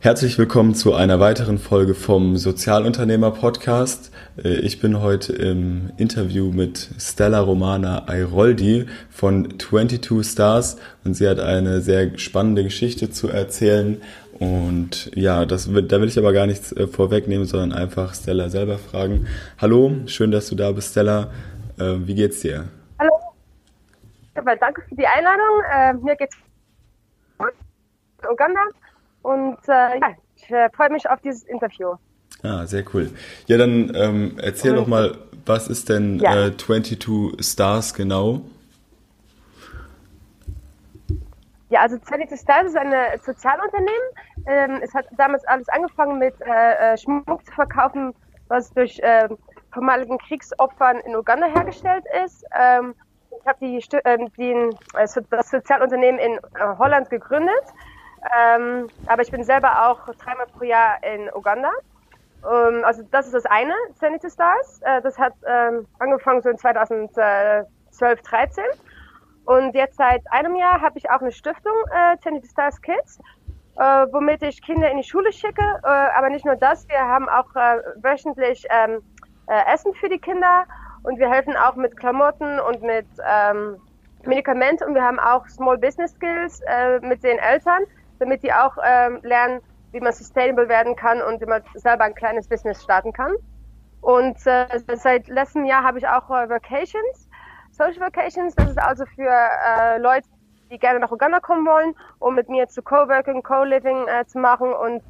Herzlich willkommen zu einer weiteren Folge vom Sozialunternehmer Podcast. Äh, ich bin heute im Interview mit Stella Romana Airoldi von 22 Stars und sie hat eine sehr spannende Geschichte zu erzählen. Und ja, das da will ich aber gar nichts äh, vorwegnehmen, sondern einfach Stella selber fragen. Hallo, schön, dass du da bist, Stella. Äh, wie geht's dir? Hallo. Danke für die Einladung. Mir geht's. Uganda. Und äh, ja, ich äh, freue mich auf dieses Interview. Ah, sehr cool. Ja, dann ähm, erzähl doch mal, was ist denn ja. äh, 22 Stars genau? Ja, also 22 Stars ist ein Sozialunternehmen. Ähm, es hat damals alles angefangen mit äh, äh Schmuck zu verkaufen, was durch äh, vormaligen Kriegsopfern in Uganda hergestellt ist. Ähm, ich habe die, äh, die, äh, das Sozialunternehmen in Holland gegründet ähm, aber ich bin selber auch dreimal pro Jahr in Uganda. Ähm, also das ist das eine, Sanity Stars. Äh, das hat ähm, angefangen so in 2012, 13. Und jetzt seit einem Jahr habe ich auch eine Stiftung, äh, Sanity Stars Kids, äh, womit ich Kinder in die Schule schicke. Äh, aber nicht nur das, wir haben auch äh, wöchentlich ähm, äh, Essen für die Kinder und wir helfen auch mit Klamotten und mit ähm, Medikamenten und wir haben auch Small Business Skills äh, mit den Eltern damit die auch ähm, lernen, wie man sustainable werden kann und wie man selber ein kleines Business starten kann. Und äh, seit letztem Jahr habe ich auch äh, Vacations, Social Vacations. Das ist also für äh, Leute, die gerne nach Uganda kommen wollen, um mit mir zu Coworking, Co-Living äh, zu machen und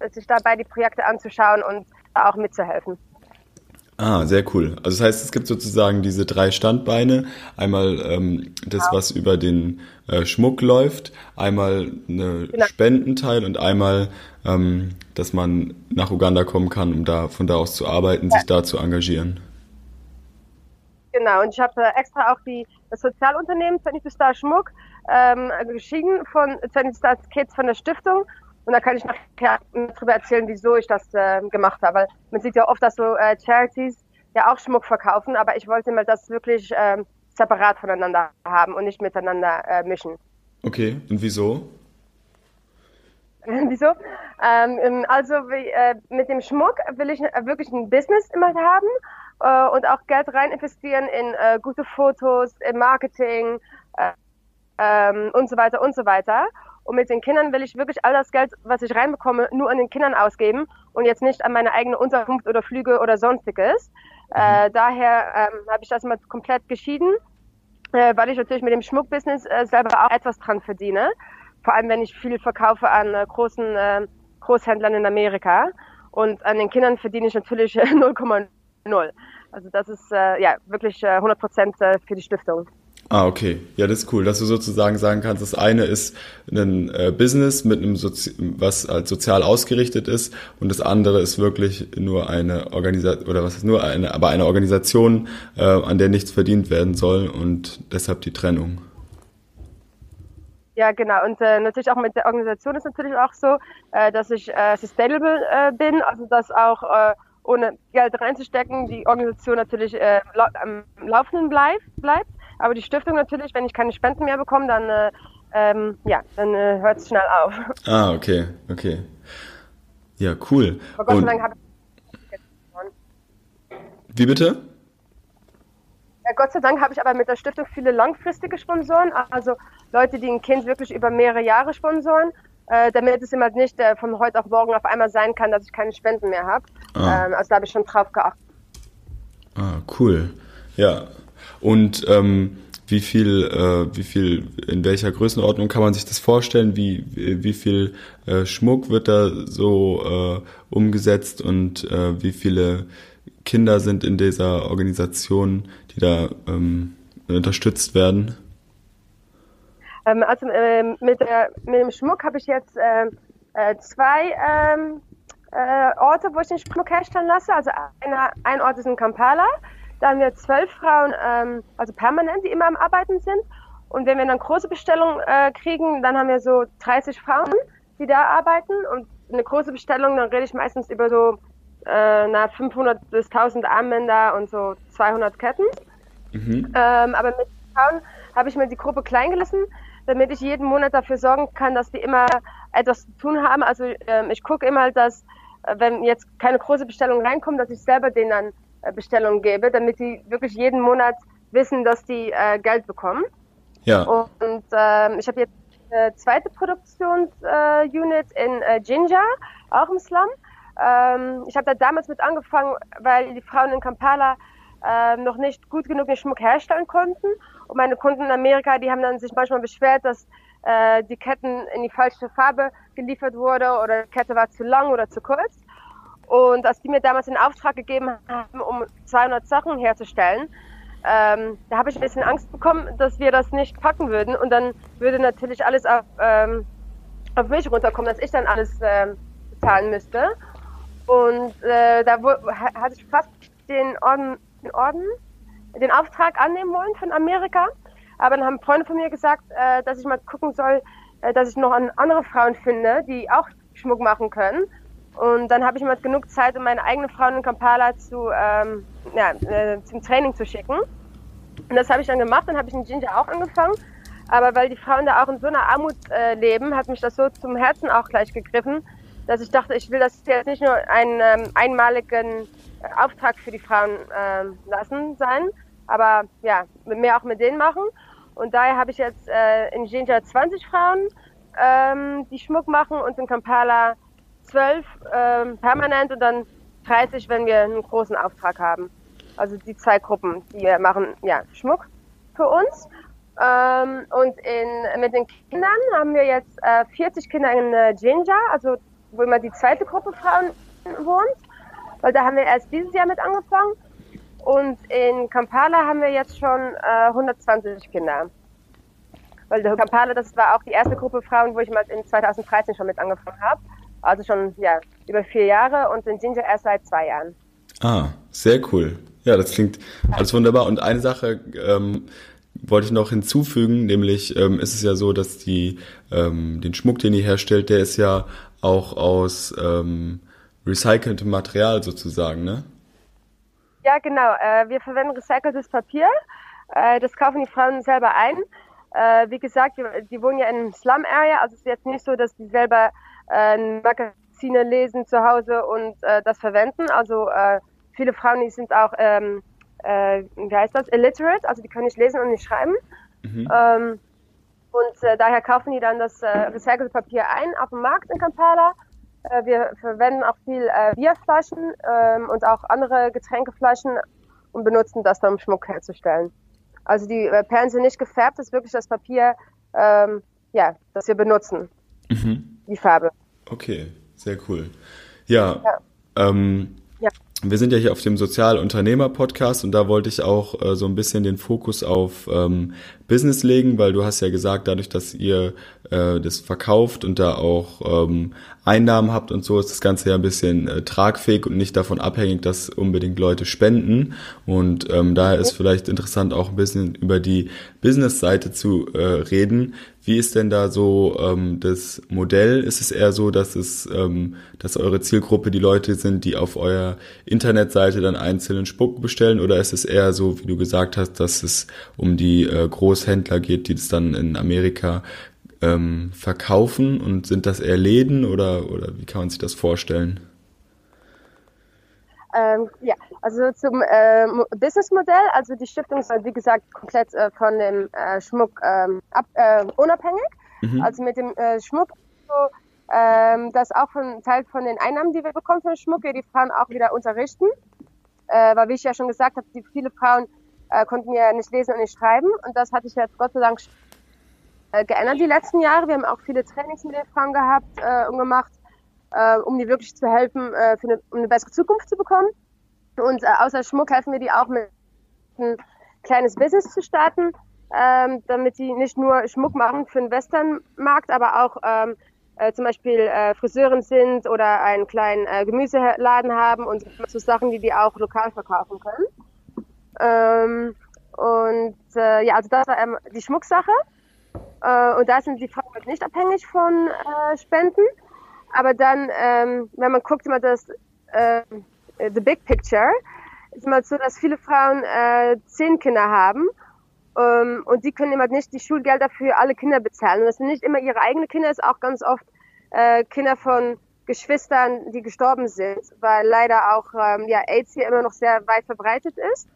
äh, sich dabei die Projekte anzuschauen und da auch mitzuhelfen. Ah, sehr cool. Also das heißt, es gibt sozusagen diese drei Standbeine. Einmal ähm, das, genau. was über den äh, Schmuck läuft, einmal eine genau. Spendenteil und einmal, ähm, dass man nach Uganda kommen kann, um da von da aus zu arbeiten, ja. sich da zu engagieren. Genau, und ich habe äh, extra auch die, das Sozialunternehmen 20 Star Schmuck ähm, geschieden von 20 Star Kids von der Stiftung und da kann ich nachher darüber erzählen, wieso ich das äh, gemacht habe. Weil man sieht ja oft, dass so äh, Charities ja auch Schmuck verkaufen, aber ich wollte mal das wirklich äh, separat voneinander haben und nicht miteinander äh, mischen. Okay, und wieso? wieso? Ähm, also wie, äh, mit dem Schmuck will ich wirklich ein Business immer haben äh, und auch Geld rein investieren in äh, gute Fotos, im Marketing äh, ähm, und so weiter und so weiter. Und mit den Kindern will ich wirklich all das Geld, was ich reinbekomme, nur an den Kindern ausgeben und jetzt nicht an meine eigene Unterkunft oder Flüge oder sonstiges. Äh, mhm. daher ähm, habe ich das mal komplett geschieden, äh, weil ich natürlich mit dem Schmuckbusiness äh, selber auch etwas dran verdiene. Vor allem, wenn ich viel verkaufe an äh, großen äh, Großhändlern in Amerika. Und an den Kindern verdiene ich natürlich 0,0. Also das ist äh, ja wirklich 100 Prozent für die Stiftung. Ah, okay. Ja, das ist cool, dass du sozusagen sagen kannst, das eine ist ein äh, Business mit einem Sozi was als sozial ausgerichtet ist und das andere ist wirklich nur eine Organisation oder was ist nur eine, aber eine Organisation, äh, an der nichts verdient werden soll und deshalb die Trennung. Ja, genau. Und äh, natürlich auch mit der Organisation ist natürlich auch so, äh, dass ich äh, sustainable äh, bin, also dass auch ohne Geld reinzustecken, die Organisation natürlich äh, am Laufenden bleibt, bleibt. Aber die Stiftung natürlich, wenn ich keine Spenden mehr bekomme, dann, äh, ähm, ja, dann äh, hört es schnell auf. Ah, okay, okay. Ja, cool. Aber Gott sei Dank habe ich Wie bitte? Ja, Gott sei Dank habe ich aber mit der Stiftung viele langfristige Sponsoren, also Leute, die ein Kind wirklich über mehrere Jahre sponsoren, äh, damit es immer nicht äh, von heute auf morgen auf einmal sein kann, dass ich keine Spenden mehr habe. Ah. Ähm, also da habe ich schon drauf geachtet. Ah, cool. Ja, und ähm, wie viel, äh, wie viel, in welcher Größenordnung kann man sich das vorstellen? Wie, wie viel äh, Schmuck wird da so äh, umgesetzt und äh, wie viele Kinder sind in dieser Organisation, die da ähm, unterstützt werden? Ähm, also äh, mit, der, mit dem Schmuck habe ich jetzt äh, äh, zwei ähm, äh, Orte, wo ich den Schmuck herstellen lasse. Also einer, ein Ort ist in Kampala da haben wir zwölf Frauen, ähm, also permanent, die immer am Arbeiten sind. Und wenn wir dann große Bestellungen äh, kriegen, dann haben wir so 30 Frauen, die da arbeiten. Und eine große Bestellung, dann rede ich meistens über so äh, na, 500 bis 1000 Armbänder und so 200 Ketten. Mhm. Ähm, aber mit Frauen habe ich mir die Gruppe klein gelassen, damit ich jeden Monat dafür sorgen kann, dass die immer etwas zu tun haben. Also ähm, ich gucke immer, dass äh, wenn jetzt keine große Bestellung reinkommt, dass ich selber denen dann äh, Bestellungen gebe, damit die wirklich jeden Monat wissen, dass die äh, Geld bekommen. Ja. Und ähm, ich habe jetzt eine zweite Produktionsunit äh, in äh, Ginger, auch im Slum. Ähm, ich habe da damals mit angefangen, weil die Frauen in Kampala äh, noch nicht gut genug den Schmuck herstellen konnten. Und meine Kunden in Amerika, die haben dann sich manchmal beschwert, dass äh, die Ketten in die falsche Farbe geliefert wurde oder die Kette war zu lang oder zu kurz. Und als die mir damals den Auftrag gegeben haben, um 200 Sachen herzustellen, ähm, da habe ich ein bisschen Angst bekommen, dass wir das nicht packen würden. Und dann würde natürlich alles auf, ähm, auf mich runterkommen, dass ich dann alles ähm, bezahlen müsste. Und äh, da hatte ich fast den Orden, den Orden, den Auftrag annehmen wollen von Amerika. Aber dann haben Freunde von mir gesagt, äh, dass ich mal gucken soll, äh, dass ich noch andere Frauen finde, die auch Schmuck machen können. Und dann habe ich mal genug Zeit, um meine eigenen Frauen in Kampala zu, ähm, ja, äh, zum Training zu schicken. Und das habe ich dann gemacht. Dann habe ich in Ginger auch angefangen. Aber weil die Frauen da auch in so einer Armut äh, leben, hat mich das so zum Herzen auch gleich gegriffen, dass ich dachte, ich will das jetzt nicht nur einen ähm, einmaligen Auftrag für die Frauen äh, lassen sein, aber ja, mehr auch mit denen machen. Und daher habe ich jetzt äh, in Ginger 20 Frauen, ähm, die Schmuck machen und in Kampala 12 ähm, permanent und dann 30, wenn wir einen großen Auftrag haben. Also die zwei Gruppen, die machen ja Schmuck für uns. Ähm, und in, mit den Kindern haben wir jetzt äh, 40 Kinder in äh, Ginger, also wo immer die zweite Gruppe Frauen wohnt. Weil da haben wir erst dieses Jahr mit angefangen. Und in Kampala haben wir jetzt schon äh, 120 Kinder. Weil Kampala, das war auch die erste Gruppe Frauen, wo ich mal in 2013 schon mit angefangen habe. Also schon ja, über vier Jahre und in Ginger erst seit zwei Jahren. Ah, sehr cool. Ja, das klingt alles wunderbar. Und eine Sache ähm, wollte ich noch hinzufügen, nämlich ähm, ist es ja so, dass die ähm, den Schmuck, den ihr herstellt, der ist ja auch aus ähm, recyceltem Material sozusagen, ne? Ja, genau. Äh, wir verwenden recyceltes Papier. Äh, das kaufen die Frauen selber ein. Äh, wie gesagt, die, die, wohnen ja in Slum-Area, also es ist jetzt nicht so, dass die selber äh, Magazine lesen zu Hause und äh, das verwenden. Also äh, viele Frauen, die sind auch, ähm, äh, wie heißt das, illiterate, also die können nicht lesen und nicht schreiben. Mhm. Ähm, und äh, daher kaufen die dann das äh, recycelte Papier ein auf dem Markt in Kampala. Wir verwenden auch viel Bierflaschen ähm, und auch andere Getränkeflaschen und benutzen das dann, um Schmuck herzustellen. Also die Perlen sind nicht gefärbt, das ist wirklich das Papier, ähm, ja, das wir benutzen. Mhm. Die Farbe. Okay, sehr cool. Ja, ja. Ähm, ja. wir sind ja hier auf dem Sozialunternehmer-Podcast und da wollte ich auch äh, so ein bisschen den Fokus auf ähm, Business legen, weil du hast ja gesagt, dadurch, dass ihr äh, das verkauft und da auch ähm, Einnahmen habt und so, ist das Ganze ja ein bisschen äh, tragfähig und nicht davon abhängig, dass unbedingt Leute spenden. Und ähm, daher ist vielleicht interessant, auch ein bisschen über die Business-Seite zu äh, reden. Wie ist denn da so ähm, das Modell? Ist es eher so, dass es, ähm, dass eure Zielgruppe die Leute sind, die auf eurer Internetseite dann einzelnen Spuck bestellen, oder ist es eher so, wie du gesagt hast, dass es um die äh, Großhändler geht, die das dann in Amerika ähm, verkaufen und sind das eher Läden oder, oder wie kann man sich das vorstellen? Ähm, ja, also zum äh, Businessmodell, also die Stiftung ist wie gesagt komplett äh, von dem äh, Schmuck ähm, ab, äh, unabhängig. Mhm. Also mit dem äh, Schmuck, so, ähm, das auch ein Teil von den Einnahmen, die wir bekommen von Schmuck, wir die Frauen auch wieder unterrichten. Äh, weil wie ich ja schon gesagt habe, die viele Frauen äh, konnten ja nicht lesen und nicht schreiben und das hatte ich jetzt Gott sei Dank äh, geändert die letzten Jahre. Wir haben auch viele Trainings mit den Frauen gehabt äh, und gemacht, äh, um die wirklich zu helfen, äh, für eine, um eine bessere Zukunft zu bekommen. Und äh, außer Schmuck helfen wir die auch mit ein kleines Business zu starten, ähm, damit sie nicht nur Schmuck machen für den Westernmarkt, aber auch ähm, äh, zum Beispiel äh, Friseurin sind oder einen kleinen äh, Gemüseladen haben und so Sachen, die die auch lokal verkaufen können. Ähm, und äh, ja, also das war ähm, die Schmucksache. Äh, und da sind die Frauen halt nicht abhängig von äh, Spenden. Aber dann, ähm, wenn man guckt immer das äh, the big picture, ist mal so, dass viele Frauen äh, zehn Kinder haben Ähm, und die können immer nicht die Schulgelder für alle Kinder bezahlen. Und das sind nicht immer ihre eigenen Kinder, ist auch ganz oft äh, Kinder von Geschwistern, die gestorben sind, weil leider auch ähm, ja, AIDS hier immer noch sehr weit verbreitet ist.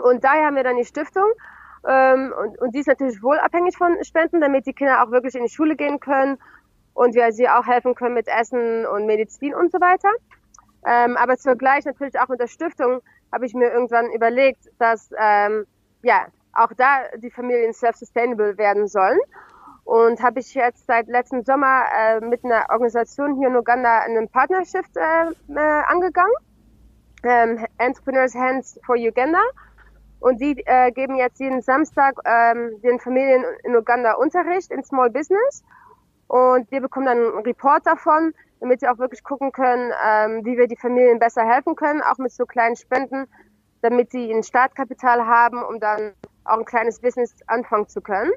Und daher haben wir dann die Stiftung. Ähm, und, und die ist natürlich wohl abhängig von Spenden, damit die Kinder auch wirklich in die Schule gehen können und wir sie auch helfen können mit Essen und Medizin und so weiter. Ähm, aber zugleich natürlich auch mit der Stiftung habe ich mir irgendwann überlegt, dass ähm, ja auch da die Familien self-sustainable werden sollen. Und habe ich jetzt seit letzten Sommer äh, mit einer Organisation hier in Uganda einen Partnership äh, äh, angegangen, ähm, Entrepreneurs Hands for Uganda. Und die äh, geben jetzt jeden Samstag ähm, den Familien in Uganda Unterricht in Small Business. Und wir bekommen dann einen Report davon, damit sie auch wirklich gucken können, ähm, wie wir die Familien besser helfen können, auch mit so kleinen Spenden, damit sie ein Startkapital haben, um dann auch ein kleines Business anfangen zu können.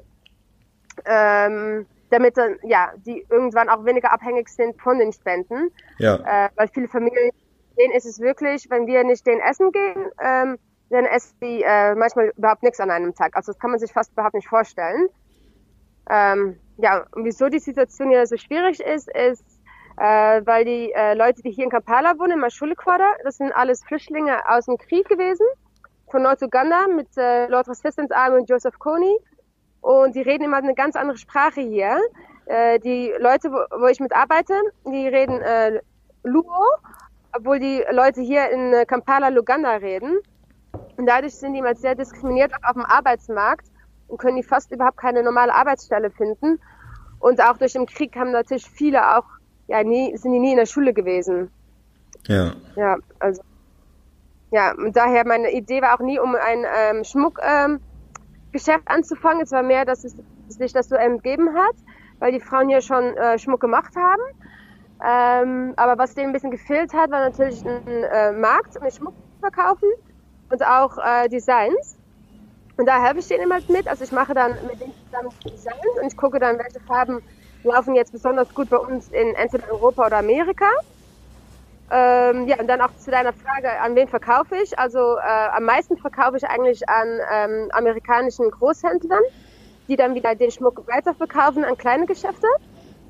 Ähm, damit dann, ja, die irgendwann auch weniger abhängig sind von den Spenden. Ja. Äh, weil viele Familien, denen ist es wirklich, wenn wir nicht denen essen gehen, ähm, dann essen die äh, manchmal überhaupt nichts an einem Tag. Also das kann man sich fast überhaupt nicht vorstellen. Ähm, ja, und wieso die Situation hier so schwierig ist, ist, äh, weil die äh, Leute, die hier in Kampala wohnen, in Mashuliquara, das sind alles Flüchtlinge aus dem Krieg gewesen, von Nord-Uganda mit äh, Lord Resistance Army und Joseph Kony. Und die reden immer eine ganz andere Sprache hier. Äh, die Leute, wo, wo ich mitarbeite, die reden äh, Luo, obwohl die Leute hier in äh, Kampala Luganda reden. Und dadurch sind die immer sehr diskriminiert auf dem Arbeitsmarkt und können die fast überhaupt keine normale Arbeitsstelle finden. Und auch durch den Krieg haben natürlich viele auch, ja, nie, sind die nie in der Schule gewesen. Ja. Ja, also, ja, und daher meine Idee war auch nie, um ein ähm, Schmuckgeschäft ähm, anzufangen. Es war mehr, dass es sich das so entgeben hat, weil die Frauen hier schon äh, Schmuck gemacht haben. Ähm, aber was denen ein bisschen gefehlt hat, war natürlich ein äh, Markt mit Schmuck verkaufen und auch äh, Designs. Und da helfe ich denen immer mit. Also ich mache dann mit denen zusammen Designs und ich gucke dann, welche Farben laufen jetzt besonders gut bei uns in entweder Europa oder Amerika. Ähm, ja, und dann auch zu deiner Frage, an wen verkaufe ich? Also äh, am meisten verkaufe ich eigentlich an ähm, amerikanischen Großhändlern, die dann wieder den Schmuck weiterverkaufen an kleine Geschäfte.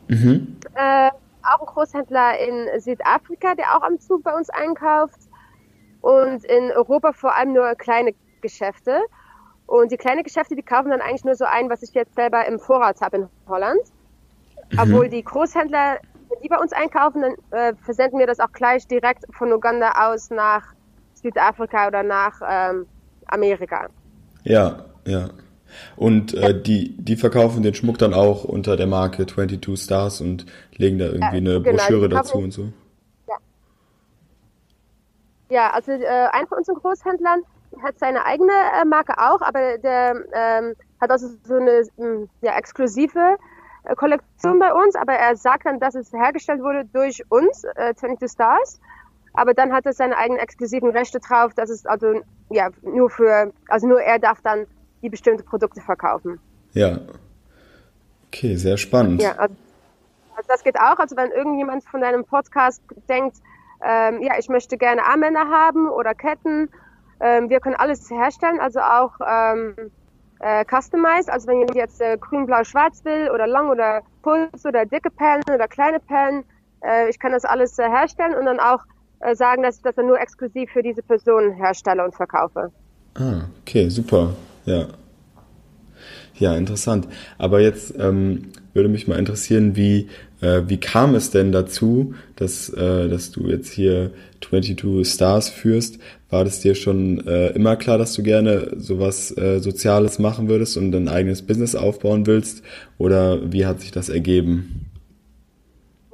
Mhm. Äh, auch ein Großhändler in Südafrika, der auch am Zug bei uns einkauft und in Europa vor allem nur kleine Geschäfte. Und die kleinen Geschäfte, die kaufen dann eigentlich nur so ein, was ich jetzt selber im Vorrat habe in Holland. Mhm. Obwohl die Großhändler, die bei uns einkaufen, dann äh, versenden wir das auch gleich direkt von Uganda aus nach Südafrika oder nach ähm, Amerika. Ja, ja. Und äh, die, die verkaufen den Schmuck dann auch unter der Marke 22 Stars und legen da irgendwie eine genau, Broschüre dazu und so. Ja, also äh, ein von unseren Großhändlern hat seine eigene äh, Marke auch, aber der ähm, hat also so eine ähm, ja, exklusive äh, Kollektion bei uns, aber er sagt dann, dass es hergestellt wurde durch uns, äh, 22 Stars. Aber dann hat er seine eigenen exklusiven Rechte drauf, dass es also ja nur für, also nur er darf dann die bestimmte Produkte verkaufen. Ja. Okay, sehr spannend. Ja, also, also das geht auch. Also wenn irgendjemand von deinem Podcast denkt, ähm, ja, ich möchte gerne Armbänder haben oder Ketten. Ähm, wir können alles herstellen, also auch ähm, äh, customized. Also wenn jemand jetzt äh, grün, blau, schwarz will oder lang oder Puls oder dicke Perlen oder kleine Perlen, äh, ich kann das alles äh, herstellen und dann auch äh, sagen, dass ich das dann nur exklusiv für diese Person herstelle und verkaufe. Ah, okay, super. Ja. Ja, interessant. Aber jetzt ähm, würde mich mal interessieren, wie, äh, wie kam es denn dazu, dass, äh, dass du jetzt hier 22 Stars führst? War das dir schon äh, immer klar, dass du gerne sowas äh, Soziales machen würdest und ein eigenes Business aufbauen willst? Oder wie hat sich das ergeben?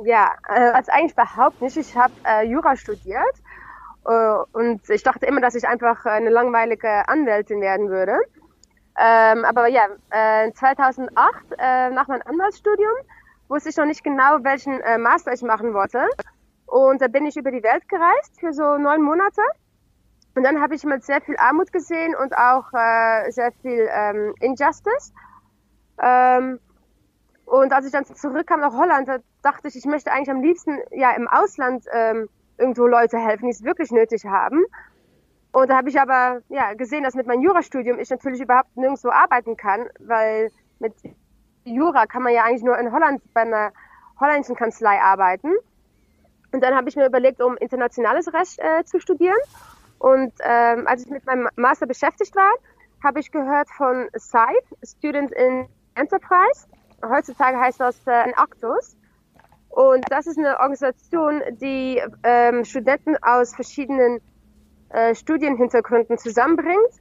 Ja, äh, also eigentlich überhaupt nicht. Ich habe äh, Jura studiert äh, und ich dachte immer, dass ich einfach eine langweilige Anwältin werden würde. Ähm, aber ja, äh, 2008, äh, nach meinem Anwaltsstudium, wusste ich noch nicht genau, welchen äh, Master ich machen wollte. Und da bin ich über die Welt gereist für so neun Monate. Und dann habe ich mal sehr viel Armut gesehen und auch äh, sehr viel ähm, Injustice. Ähm, und als ich dann zurückkam nach Holland, da dachte ich, ich möchte eigentlich am liebsten ja im Ausland ähm, irgendwo Leute helfen, die es wirklich nötig haben. Und da habe ich aber ja, gesehen, dass mit meinem Jurastudium ich natürlich überhaupt nirgendwo arbeiten kann, weil mit Jura kann man ja eigentlich nur in Holland bei einer holländischen Kanzlei arbeiten. Und dann habe ich mir überlegt, um internationales Recht äh, zu studieren. Und ähm, als ich mit meinem Master beschäftigt war, habe ich gehört von SIDE, Student in Enterprise. Heutzutage heißt das äh, Actus. Und das ist eine Organisation, die ähm, Studenten aus verschiedenen äh, Studienhintergründen zusammenbringt,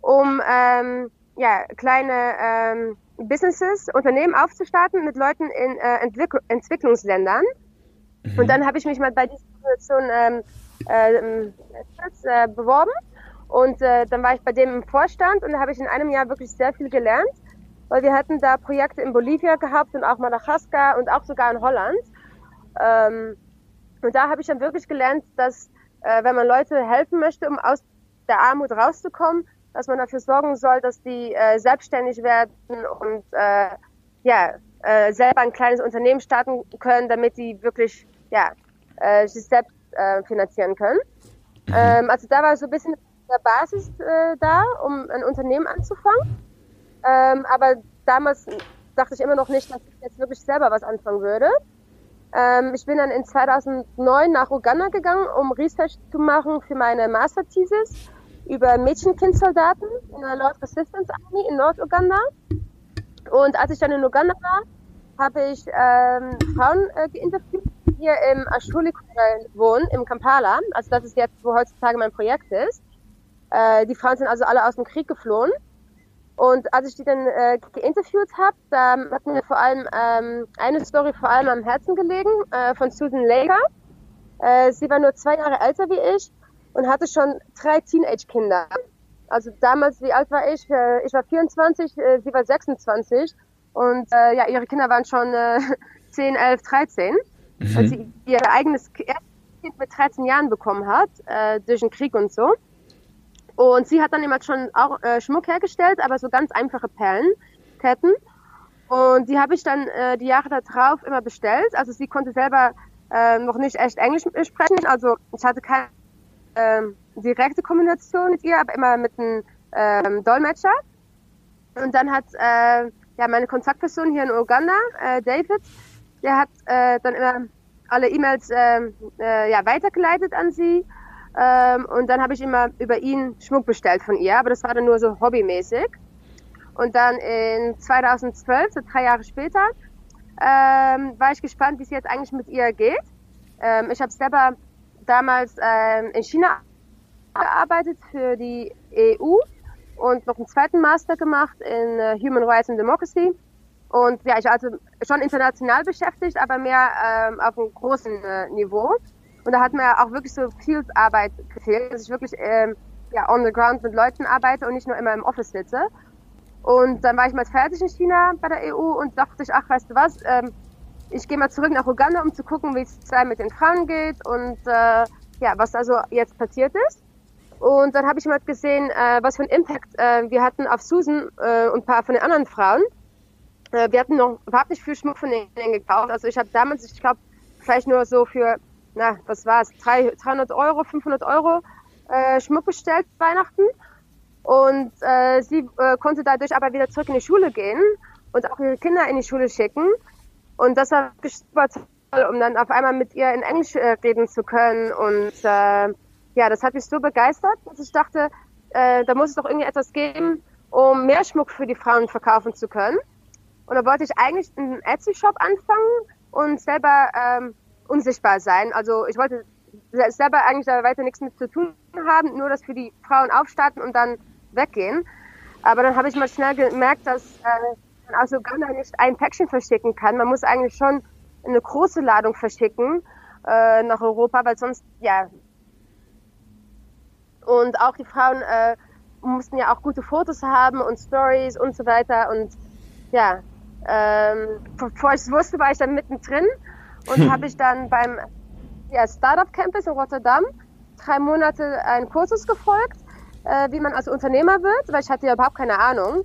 um ähm, ja, kleine ähm, Businesses, Unternehmen aufzustarten mit Leuten in äh, Entwick Entwicklungsländern. Mhm. Und dann habe ich mich mal bei dieser Organisation ähm, ähm, äh, beworben und äh, dann war ich bei dem im Vorstand und da habe ich in einem Jahr wirklich sehr viel gelernt, weil wir hatten da Projekte in Bolivia gehabt und auch Madagaskar und auch sogar in Holland. Ähm, und da habe ich dann wirklich gelernt, dass äh, wenn man Leute helfen möchte, um aus der Armut rauszukommen, dass man dafür sorgen soll, dass die äh, selbstständig werden und äh, ja, äh, selber ein kleines Unternehmen starten können, damit die wirklich ja, äh, sich selbst äh, finanzieren können. Mhm. Ähm, also da war so ein bisschen der Basis äh, da, um ein Unternehmen anzufangen. Ähm, aber damals dachte ich immer noch nicht, dass ich jetzt wirklich selber was anfangen würde. Ähm, ich bin dann in 2009 nach Uganda gegangen, um Research zu machen für meine Master-Thesis über Mädchenkindsoldaten in der Lord Resistance Army in Norduganda. Und als ich dann in Uganda war, habe ich ähm, Frauen äh, geinterviewt, die hier im Ashuli wohnen, im Kampala. Also das ist jetzt, wo heutzutage mein Projekt ist. Äh, die Frauen sind also alle aus dem Krieg geflohen. Und als ich die dann äh, geinterviewt habe, da hat mir vor allem ähm, eine Story vor allem am Herzen gelegen äh, von Susan Lager. Äh, sie war nur zwei Jahre älter wie ich und hatte schon drei Teenage-Kinder. Also damals, wie alt war ich? Äh, ich war 24, äh, sie war 26 und äh, ja, ihre Kinder waren schon äh, 10, 11, 13. Mhm. Als sie ihr eigenes Kind mit 13 Jahren bekommen hat, äh, durch den Krieg und so. Und sie hat dann immer schon auch äh, Schmuck hergestellt, aber so ganz einfache Perlenketten. Und die habe ich dann äh, die Jahre darauf immer bestellt. Also sie konnte selber äh, noch nicht echt Englisch sprechen. Also ich hatte keine äh, direkte Kommunikation mit ihr, aber immer mit einem äh, Dolmetscher. Und dann hat äh, ja meine Kontaktperson hier in Uganda, äh, David, der hat äh, dann immer alle E-Mails äh, äh, ja, weitergeleitet an sie ähm, und dann habe ich immer über ihn Schmuck bestellt von ihr, aber das war dann nur so hobbymäßig. Und dann in 2012, so drei Jahre später, ähm, war ich gespannt, wie es jetzt eigentlich mit ihr geht. Ähm, ich habe selber damals ähm, in China gearbeitet für die EU und noch einen zweiten Master gemacht in uh, Human Rights and Democracy. Und ja, ich war also schon international beschäftigt, aber mehr ähm, auf einem großen äh, Niveau. Und da hat mir auch wirklich so viel Arbeit gefehlt, dass ich wirklich ähm, ja, on the ground mit Leuten arbeite und nicht nur immer im Office sitze. Und dann war ich mal fertig in China bei der EU und dachte ich, ach, weißt du was, ähm, ich gehe mal zurück nach Uganda, um zu gucken, wie es da mit den Frauen geht und äh, ja, was also jetzt passiert ist. Und dann habe ich mal gesehen, äh, was für ein Impact äh, wir hatten auf Susan äh, und ein paar von den anderen Frauen. Äh, wir hatten noch überhaupt nicht viel Schmuck von denen gekauft. Also ich habe damals, ich glaube, vielleicht nur so für na, was war es, 300 Euro, 500 Euro äh, Schmuck bestellt Weihnachten. Und äh, sie äh, konnte dadurch aber wieder zurück in die Schule gehen und auch ihre Kinder in die Schule schicken. Und das war super toll, um dann auf einmal mit ihr in Englisch äh, reden zu können. Und äh, ja, das hat mich so begeistert, dass ich dachte, äh, da muss es doch irgendwie etwas geben, um mehr Schmuck für die Frauen verkaufen zu können. Und da wollte ich eigentlich einen Etsy-Shop anfangen und selber ähm, unsichtbar sein. Also ich wollte selber eigentlich da weiter nichts mit zu tun haben, nur das für die Frauen aufstarten und dann weggehen. Aber dann habe ich mal schnell gemerkt, dass äh, man aus Uganda nicht ein Päckchen verschicken kann. Man muss eigentlich schon eine große Ladung verschicken äh, nach Europa, weil sonst, ja. Und auch die Frauen äh, mussten ja auch gute Fotos haben und Stories und so weiter. Und ja, ähm, bevor ich es wusste, war ich dann mittendrin und hm. habe ich dann beim ja, Startup Campus in Rotterdam drei Monate einen Kursus gefolgt, äh, wie man als Unternehmer wird, weil ich hatte ja überhaupt keine Ahnung.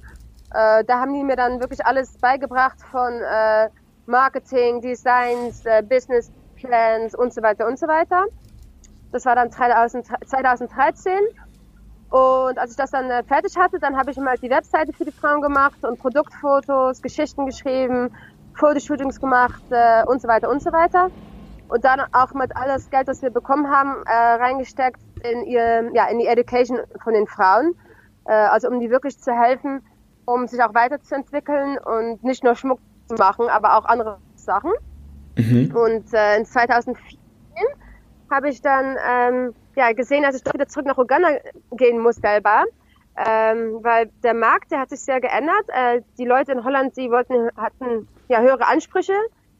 Äh, da haben die mir dann wirklich alles beigebracht von äh, Marketing, Designs, äh, Business Plans und so weiter und so weiter. Das war dann 2013 Und als ich das dann äh, fertig hatte, dann habe ich immer die Webseite für die Frauen gemacht und Produktfotos, Geschichten geschrieben, Fotoshootings gemacht äh, und so weiter und so weiter. Und dann auch mit alles Geld, das wir bekommen haben, äh, reingesteckt in, ihr, ja, in die Education von den Frauen. Äh, also um die wirklich zu helfen, um sich auch weiterzuentwickeln und nicht nur Schmuck zu machen, aber auch andere Sachen. Mhm. Und äh, in 2004 habe ich dann ähm, ja, gesehen, dass ich doch wieder zurück nach Uganda gehen muss selber. Ähm, weil der Markt, der hat sich sehr geändert. Äh, die Leute in Holland, die wollten, hatten ja höhere Ansprüche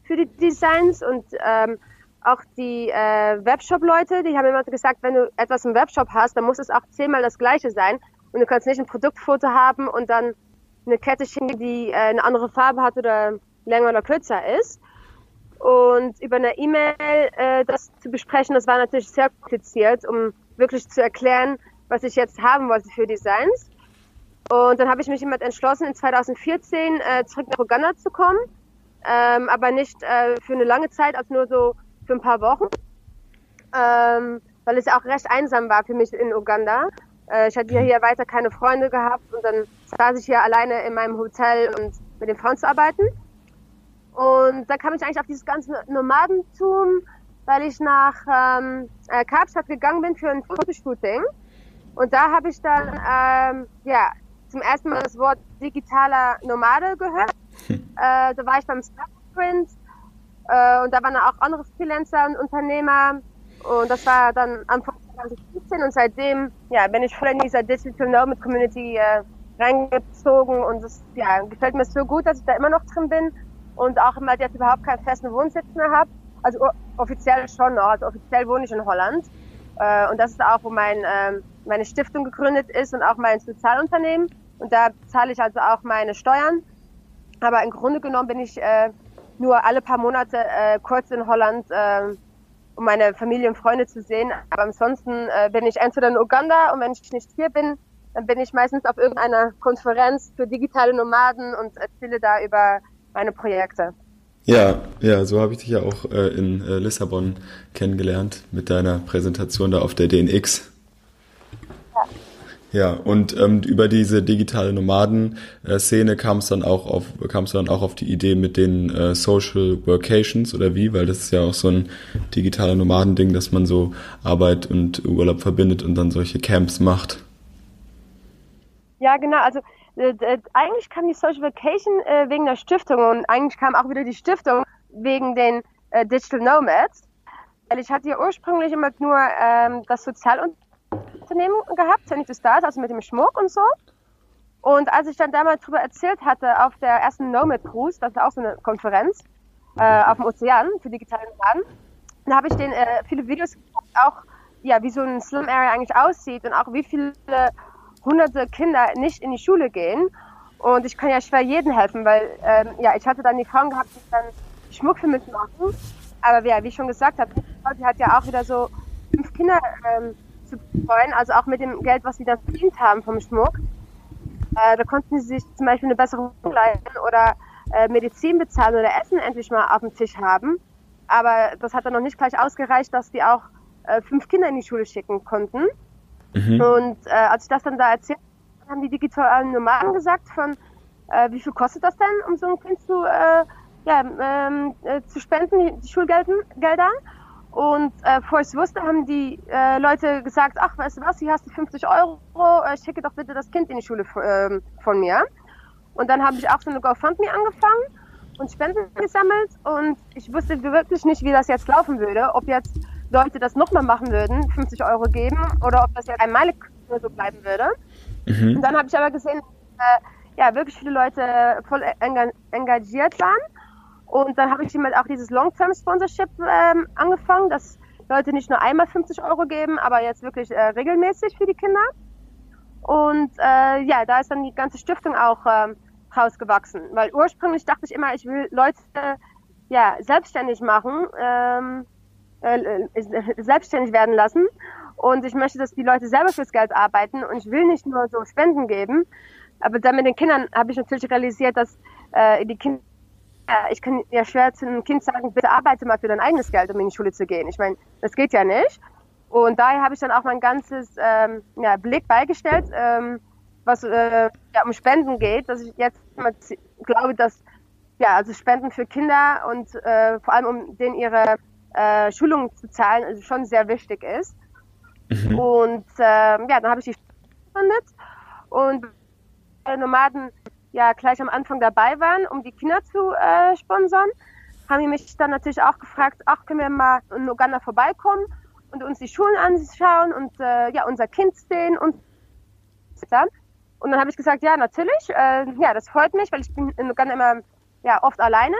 für die Designs und ähm, auch die äh, Webshop-Leute, die haben immer gesagt, wenn du etwas im Webshop hast, dann muss es auch zehnmal das gleiche sein. Und du kannst nicht ein Produktfoto haben und dann eine Kette schicken, die äh, eine andere Farbe hat oder länger oder kürzer ist. Und über eine E-Mail äh, das zu besprechen, das war natürlich sehr kompliziert, um wirklich zu erklären, was ich jetzt haben wollte für Designs. Und dann habe ich mich jemand entschlossen, in 2014 äh, zurück nach Uganda zu kommen, ähm, aber nicht äh, für eine lange Zeit, also nur so für ein paar Wochen, ähm, weil es auch recht einsam war für mich in Uganda. Äh, ich hatte ja hier weiter keine Freunde gehabt und dann saß ich hier alleine in meinem Hotel und mit den Frauen zu arbeiten. Und da kam ich eigentlich auf dieses ganze Nomadentum, weil ich nach ähm, äh, Kapstadt gegangen bin für ein Fotoshooting. Und da habe ich dann ähm, ja, zum ersten Mal das Wort digitaler Nomade gehört. Hm. Äh, da war ich beim Sprint äh, und da waren auch andere Freelancer und Unternehmer. Und das war dann Anfang 2017 und seitdem ja, bin ich voll in dieser Digital Nomad Community äh, reingezogen und es ja, gefällt mir so gut, dass ich da immer noch drin bin und auch immer jetzt überhaupt keinen festen Wohnsitz mehr habe. Also offiziell schon also offiziell wohne ich in Holland. Äh, und das ist auch, wo mein, äh, meine Stiftung gegründet ist und auch mein Sozialunternehmen. Und da zahle ich also auch meine Steuern. Aber im Grunde genommen bin ich äh, nur alle paar Monate äh, kurz in Holland, äh, um meine Familie und Freunde zu sehen. Aber ansonsten äh, bin ich entweder in Uganda und wenn ich nicht hier bin, dann bin ich meistens auf irgendeiner Konferenz für digitale Nomaden und erzähle da über meine Projekte. Ja, ja, so habe ich dich ja auch äh, in äh, Lissabon kennengelernt mit deiner Präsentation da auf der DNX. Ja, und ähm, über diese digitale Nomaden-Szene kam es dann auch auf, kamst du dann auch auf die Idee mit den äh, Social Workations oder wie? Weil das ist ja auch so ein digitaler Nomadending, dass man so Arbeit und Urlaub verbindet und dann solche Camps macht. Ja, genau. Also äh, äh, eigentlich kam die Social Vacation äh, wegen der Stiftung und eigentlich kam auch wieder die Stiftung wegen den äh, Digital Nomads. Weil ich hatte ja ursprünglich immer nur ähm, das Sozialunternehmen gehabt, Sanity Stars, also mit dem Schmuck und so. Und als ich dann damals darüber erzählt hatte auf der ersten Nomad Cruise, das ist auch so eine Konferenz äh, auf dem Ozean für digitale Nomaden, da habe ich denen äh, viele Videos gemacht, auch ja, wie so ein Slum Area eigentlich aussieht und auch wie viele hunderte Kinder nicht in die Schule gehen. Und ich kann ja schwer jedem helfen, weil ähm, ja, ich hatte dann die Frauen gehabt, die dann Schmuck für mich machen. Aber ja, wie ich schon gesagt habe, die hat ja auch wieder so fünf Kinder ähm, zu betreuen, also auch mit dem Geld, was sie dann verdient haben vom Schmuck. Äh, da konnten sie sich zum Beispiel eine bessere Wohnung leisten oder äh, Medizin bezahlen oder Essen endlich mal auf dem Tisch haben. Aber das hat dann noch nicht gleich ausgereicht, dass die auch äh, fünf Kinder in die Schule schicken konnten. Mhm. Und äh, als ich das dann da erzählt haben die digitalen Nomaden gesagt von, äh, wie viel kostet das denn, um so ein Kind zu, äh, ja, ähm, äh, zu spenden, die Schulgelder. Und äh, bevor ich es wusste, haben die äh, Leute gesagt, ach, weißt du was, hier hast du 50 Euro, äh, schicke doch bitte das Kind in die Schule äh, von mir. Und dann habe ich auch so eine GoFundMe angefangen und Spenden gesammelt und ich wusste wirklich nicht, wie das jetzt laufen würde, ob jetzt Leute das nochmal machen würden, 50 Euro geben, oder ob das jetzt einmalig nur so bleiben würde. Mhm. Und dann habe ich aber gesehen, dass äh, ja, wirklich viele Leute voll engagiert waren. Und dann habe ich immer auch dieses Long-Term-Sponsorship ähm, angefangen, dass Leute nicht nur einmal 50 Euro geben, aber jetzt wirklich äh, regelmäßig für die Kinder. Und äh, ja, da ist dann die ganze Stiftung auch äh, rausgewachsen. Weil ursprünglich dachte ich immer, ich will Leute ja, selbstständig machen. Ähm, äh, äh, selbstständig werden lassen. Und ich möchte, dass die Leute selber fürs Geld arbeiten. Und ich will nicht nur so Spenden geben. Aber dann mit den Kindern habe ich natürlich realisiert, dass äh, die Kinder, ich kann ja schwer zu einem Kind sagen, bitte arbeite mal für dein eigenes Geld, um in die Schule zu gehen. Ich meine, das geht ja nicht. Und daher habe ich dann auch mein ganzes ähm, ja, Blick beigestellt, ähm, was äh, ja, um Spenden geht, dass ich jetzt glaube, dass ja, also Spenden für Kinder und äh, vor allem um denen ihre äh, Schulungen zu zahlen, also schon sehr wichtig ist. Mhm. Und äh, ja, dann habe ich die gegründet und Nomaden ja gleich am Anfang dabei waren, um die Kinder zu äh, sponsern, haben die mich dann natürlich auch gefragt, ach, können wir mal in Uganda vorbeikommen und uns die Schulen anschauen und äh, ja, unser Kind sehen und dann. Und dann habe ich gesagt, ja, natürlich, äh, ja, das freut mich, weil ich bin in Uganda immer ja, oft alleine,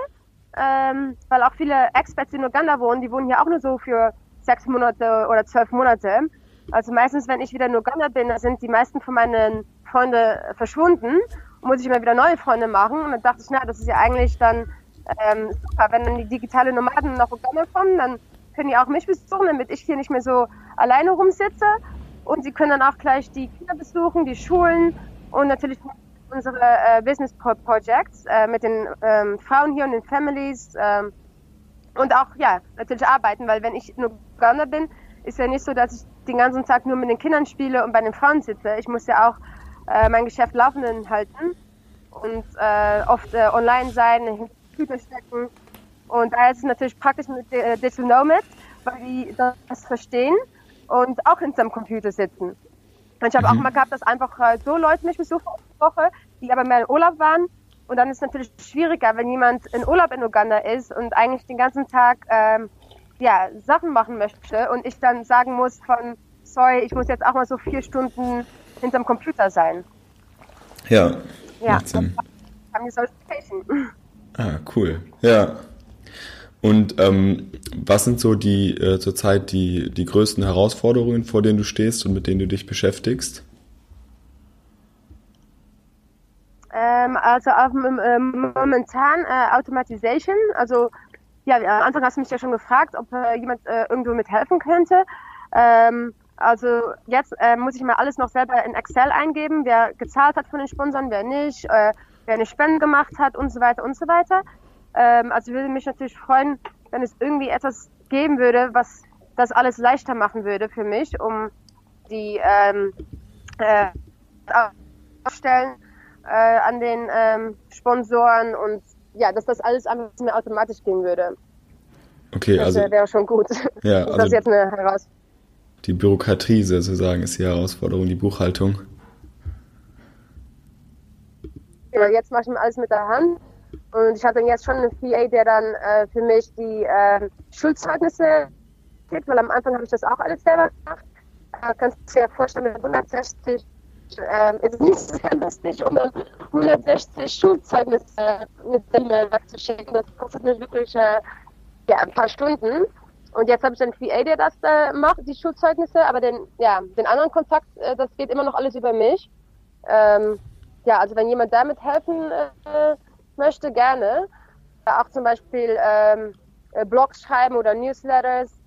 ähm, weil auch viele Experts in Uganda wohnen, die wohnen hier auch nur so für sechs Monate oder zwölf Monate. Also meistens, wenn ich wieder in Uganda bin, sind die meisten von meinen Freunden verschwunden und muss ich immer wieder neue Freunde machen. Und dann dachte ich, na, das ist ja eigentlich dann ähm, super, wenn dann die digitale Nomaden nach Uganda kommen, dann können die auch mich besuchen, damit ich hier nicht mehr so alleine rumsitze. Und sie können dann auch gleich die Kinder besuchen, die Schulen und natürlich unsere äh, Business Projects äh, mit den ähm, Frauen hier und den Families ähm, und auch ja natürlich arbeiten, weil wenn ich in Uganda bin, ist ja nicht so, dass ich den ganzen Tag nur mit den Kindern spiele und bei den Frauen sitze. Ich muss ja auch äh, mein Geschäft laufenden halten und äh, oft äh, online sein, in Computer stecken. Und daher ist es natürlich praktisch mit äh, Digital Nomads, weil die das verstehen und auch hinterm Computer sitzen. Und ich habe mhm. auch mal gehabt, dass einfach äh, so Leute mich besuchen Woche, die aber mehr in Urlaub waren. Und dann ist es natürlich schwieriger, wenn jemand in Urlaub in Uganda ist und eigentlich den ganzen Tag ähm, ja, Sachen machen möchte und ich dann sagen muss von, sorry, ich muss jetzt auch mal so vier Stunden hinterm Computer sein. Ja, ja macht Sinn. Ah, cool. Ja. Und ähm, was sind so die äh, zurzeit die, die größten Herausforderungen, vor denen du stehst und mit denen du dich beschäftigst? Ähm, also auf, ähm, momentan äh, Automatization. Also ja, am Anfang hast du mich ja schon gefragt, ob äh, jemand äh, irgendwo mithelfen könnte. Ähm, also jetzt äh, muss ich mal alles noch selber in Excel eingeben, wer gezahlt hat von den Sponsoren, wer nicht, äh, wer eine Spende gemacht hat und so weiter und so weiter. Ähm, also ich würde mich natürlich freuen, wenn es irgendwie etwas geben würde, was das alles leichter machen würde für mich, um die ähm, äh, aufstellen äh, an den ähm, Sponsoren und ja, dass das alles einfach mehr automatisch gehen würde. Okay, das also wäre schon gut. Ja, also das ist jetzt eine Herausforderung. Die Bürokratie sozusagen ist die Herausforderung, die Buchhaltung. Ja, jetzt mache ich mir alles mit der Hand und ich dann jetzt schon einen PA, der dann äh, für mich die äh, Schulzeugnisse gibt, weil am Anfang habe ich das auch alles selber gemacht. Äh, kannst du dir ja vorstellen, mit 160 äh, ist nicht sehr lustig, um dann 160 Schulzeugnisse mit dem wegzuschicken. Das kostet mich wirklich ja, ein paar Stunden. Und jetzt habe ich einen PA, der das äh, macht, die Schulzeugnisse, aber den, ja, den anderen Kontakt, äh, das geht immer noch alles über mich. Ähm, ja, also wenn jemand damit helfen äh, möchte, gerne. Auch zum Beispiel ähm, äh, Blogs schreiben oder Newsletters.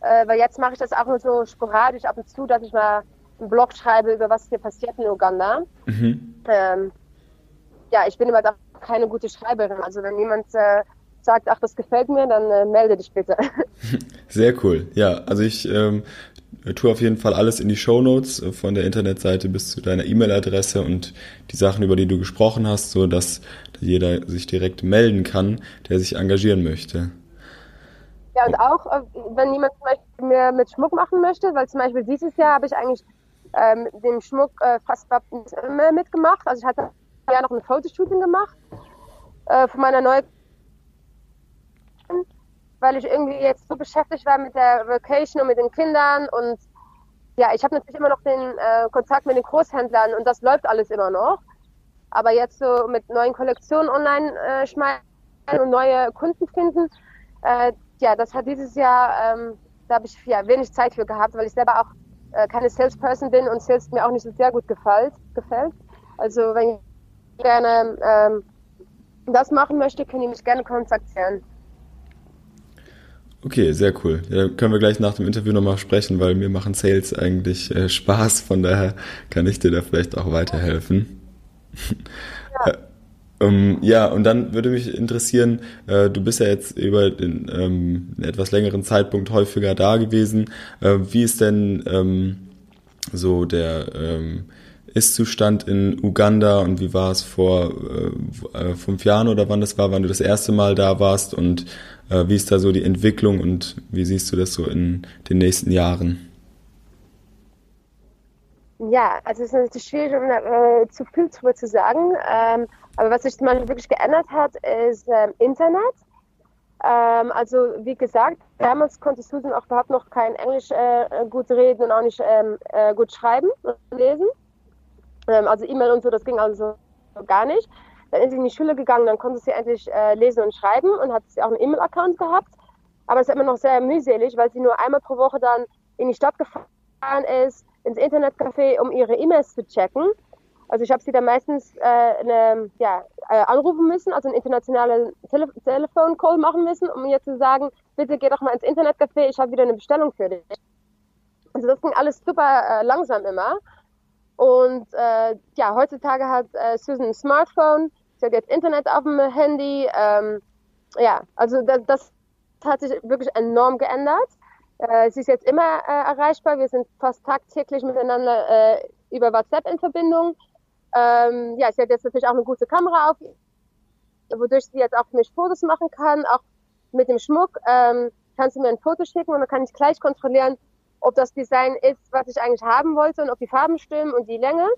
Äh, weil jetzt mache ich das auch nur so sporadisch ab und zu, dass ich mal einen Blog schreibe, über was hier passiert in Uganda. Mhm. Ähm, ja, ich bin aber da keine gute Schreiberin. Also wenn jemand äh, sagt, ach, das gefällt mir, dann äh, melde dich bitte. Sehr cool. Ja, also ich ähm, tue auf jeden Fall alles in die Show Notes äh, von der Internetseite bis zu deiner E-Mail-Adresse und die Sachen, über die du gesprochen hast, so dass jeder sich direkt melden kann, der sich engagieren möchte. Ja, und auch, äh, wenn jemand zum Beispiel mir mit Schmuck machen möchte, weil zum Beispiel dieses Jahr habe ich eigentlich ähm, den Schmuck äh, fast immer mitgemacht. Also ich hatte ja noch ein Fotoshooting gemacht äh, von meiner neuen, weil ich irgendwie jetzt so beschäftigt war mit der Vacation und mit den Kindern und ja, ich habe natürlich immer noch den äh, Kontakt mit den Großhändlern und das läuft alles immer noch. Aber jetzt so mit neuen Kollektionen online äh, schmeißen und neue Kunden finden, äh, ja, das hat dieses Jahr, ähm, da habe ich ja wenig Zeit für gehabt, weil ich selber auch äh, keine Salesperson bin und Sales mir auch nicht so sehr gut gefällt. gefällt. Also wenn ich gerne ähm, das machen möchte, können ihr mich gerne kontaktieren. Okay, sehr cool. Ja, können wir gleich nach dem Interview nochmal sprechen, weil mir machen Sales eigentlich äh, Spaß, von daher kann ich dir da vielleicht auch weiterhelfen. Ja. Ähm, ja, und dann würde mich interessieren, äh, du bist ja jetzt über den ähm, etwas längeren Zeitpunkt häufiger da gewesen. Äh, wie ist denn ähm, so der ähm, ist-Zustand in Uganda und wie war es vor äh, äh, fünf Jahren oder wann das war, wann du das erste Mal da warst und äh, wie ist da so die Entwicklung und wie siehst du das so in den nächsten Jahren? Ja, also es ist natürlich schwierig, um äh, zu viel darüber zu sagen. Ähm, aber was sich Beispiel wirklich geändert hat, ist ähm, Internet. Ähm, also wie gesagt, damals konnte Susan auch überhaupt noch kein Englisch äh, gut reden und auch nicht ähm, äh, gut schreiben und lesen. Ähm, also E-Mail und so, das ging also gar nicht. Dann ist sie in die Schule gegangen, dann konnte sie endlich äh, lesen und schreiben und hat sie auch einen E-Mail-Account gehabt. Aber es ist immer noch sehr mühselig, weil sie nur einmal pro Woche dann in die Stadt gefahren ist, ins Internetcafé, um ihre E-Mails zu checken. Also ich habe sie dann meistens äh, eine, ja, äh, anrufen müssen, also einen internationalen Tele Telefoncall machen müssen, um ihr zu sagen, bitte geh doch mal ins Internetcafé, ich habe wieder eine Bestellung für dich. Also das ging alles super äh, langsam immer. Und äh, ja, heutzutage hat äh, Susan ein Smartphone, sie hat jetzt Internet auf dem Handy. Ähm, ja, also das, das hat sich wirklich enorm geändert. Äh, sie ist jetzt immer äh, erreichbar. Wir sind fast tagtäglich miteinander äh, über WhatsApp in Verbindung. Ähm, ja, sie hat jetzt natürlich auch eine gute Kamera auf, wodurch sie jetzt auch für mich Fotos machen kann. Auch mit dem Schmuck ähm, kann sie mir ein Foto schicken und dann kann ich gleich kontrollieren, ob das Design ist, was ich eigentlich haben wollte und ob die Farben stimmen und die Länge.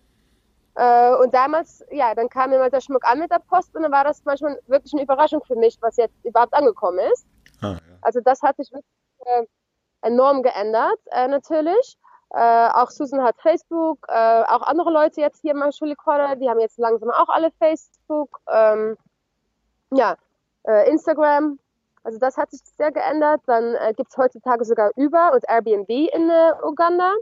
Äh, und damals, ja, dann kam immer der Schmuck an mit der Post und dann war das manchmal wirklich eine Überraschung für mich, was jetzt überhaupt angekommen ist. Ah, ja. Also das hat sich wirklich äh, enorm geändert, äh, natürlich. Äh, auch Susan hat Facebook, äh, auch andere Leute jetzt hier im Schulikoder, die haben jetzt langsam auch alle Facebook. Ähm, ja, äh, Instagram also das hat sich sehr geändert. Dann äh, gibt es heutzutage sogar Uber und Airbnb in äh, Uganda.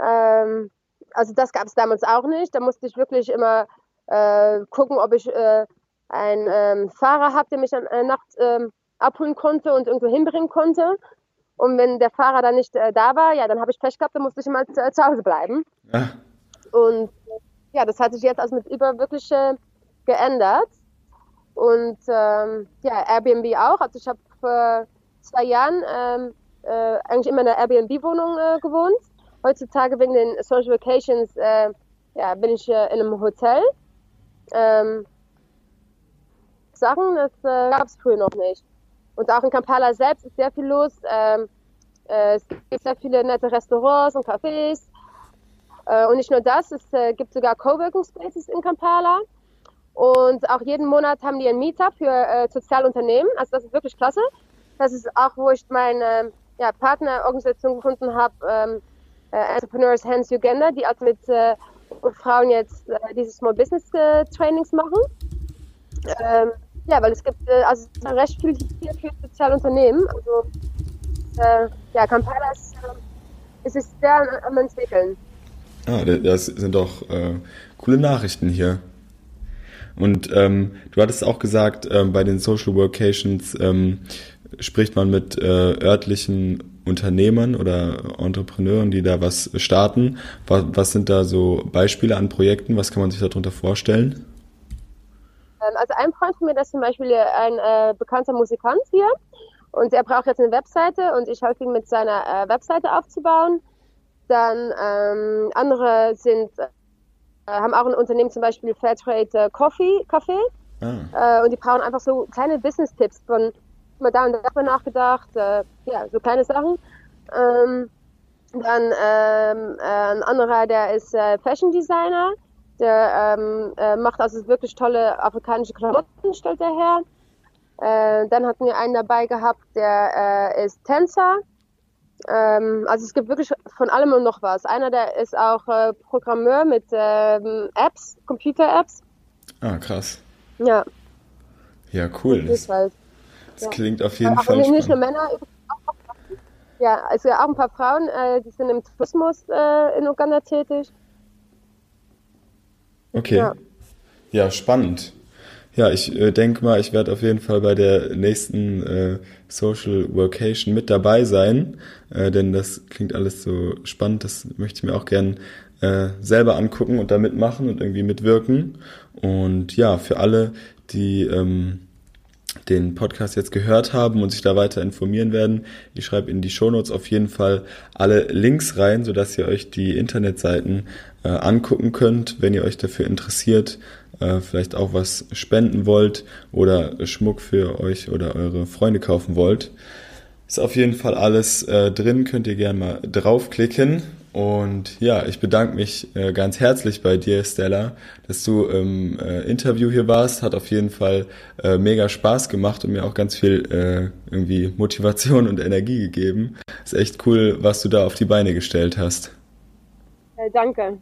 Ähm, also das gab es damals auch nicht. Da musste ich wirklich immer äh, gucken, ob ich äh, einen ähm, Fahrer habe, der mich an äh, Nacht ähm, abholen konnte und irgendwo hinbringen konnte. Und wenn der Fahrer dann nicht äh, da war, ja, dann habe ich Pech gehabt, dann musste ich immer zu, äh, zu Hause bleiben. Ja. Und ja, das hat sich jetzt also mit Uber wirklich äh, geändert. Und ähm, ja, Airbnb auch. Also ich habe vor zwei Jahren ähm, äh, eigentlich immer in einer Airbnb-Wohnung äh, gewohnt. Heutzutage wegen den Social Vacations äh, ja, bin ich in einem Hotel. Ähm, Sachen, das äh, gab es früher noch nicht. Und auch in Kampala selbst ist sehr viel los. Ähm, äh, es gibt sehr viele nette Restaurants und Cafés. Äh, und nicht nur das, es gibt sogar Coworking Spaces in Kampala. Und auch jeden Monat haben die ein Meetup für äh, Sozialunternehmen. Also das ist wirklich klasse. Das ist auch, wo ich meine ja, Partnerorganisation gefunden habe, ähm, äh, Entrepreneurs Hands Uganda, die auch mit äh, Frauen jetzt äh, diese Small Business äh, Trainings machen. Ähm, ja, weil es gibt äh, also recht viel hier für Sozialunternehmen. Also äh, ja, Kampala ist, es ist sehr am entwickeln. Ah, das sind doch coole Nachrichten hier. Und ähm, du hattest auch gesagt, ähm, bei den Social Workations ähm, spricht man mit äh, örtlichen Unternehmern oder Entrepreneuren, die da was starten. Was, was sind da so Beispiele an Projekten? Was kann man sich darunter vorstellen? Ähm, also ein Freund von mir, das ist zum Beispiel ein äh, bekannter Musikant hier und er braucht jetzt eine Webseite und ich helfe ihm mit seiner äh, Webseite aufzubauen. Dann ähm, andere sind äh, haben auch ein Unternehmen zum Beispiel Fairtrade äh, Coffee Café. Ah. Äh, und die brauchen einfach so kleine Business-Tipps von mal da und darüber nachgedacht, äh, ja, so kleine Sachen. Ähm, dann ähm, äh, ein anderer, der ist äh, Fashion Designer, der ähm, äh, macht also wirklich tolle afrikanische Klamotten, stellt er her. Äh, dann hatten wir einen dabei gehabt, der äh, ist Tänzer, ähm, also es gibt wirklich von allem und noch was. Einer, der ist auch äh, Programmeur mit ähm, Apps, Computer-Apps. Ah, krass. Ja. Ja, cool. Das, halt, das ja. klingt auf jeden auch Fall nicht spannend. nur Männer, ja, also auch ein paar Frauen, äh, die sind im Tourismus äh, in Uganda tätig. Okay. Ja, ja spannend. Ja, ich äh, denke mal, ich werde auf jeden Fall bei der nächsten äh, Social Workation mit dabei sein, äh, denn das klingt alles so spannend. Das möchte ich mir auch gern äh, selber angucken und da mitmachen und irgendwie mitwirken. Und ja, für alle, die ähm, den Podcast jetzt gehört haben und sich da weiter informieren werden, ich schreibe in die Shownotes auf jeden Fall alle Links rein, sodass ihr euch die Internetseiten äh, angucken könnt, wenn ihr euch dafür interessiert, äh, vielleicht auch was spenden wollt oder Schmuck für euch oder eure Freunde kaufen wollt. Ist auf jeden Fall alles äh, drin, könnt ihr gerne mal draufklicken. Und ja, ich bedanke mich äh, ganz herzlich bei dir, Stella, dass du im äh, Interview hier warst. Hat auf jeden Fall äh, mega Spaß gemacht und mir auch ganz viel äh, irgendwie Motivation und Energie gegeben. Ist echt cool, was du da auf die Beine gestellt hast. Äh, danke.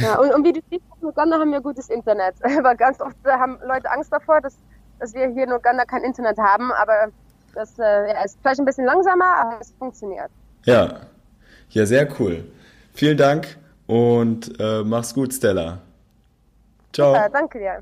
Ja, und, und, wie du siehst, in Uganda haben wir gutes Internet. Aber ganz oft äh, haben Leute Angst davor, dass, dass wir hier in Uganda kein Internet haben. Aber das äh, ja, ist vielleicht ein bisschen langsamer, aber es funktioniert. Ja, ja, sehr cool. Vielen Dank und äh, mach's gut, Stella. Ciao. Ja, danke dir.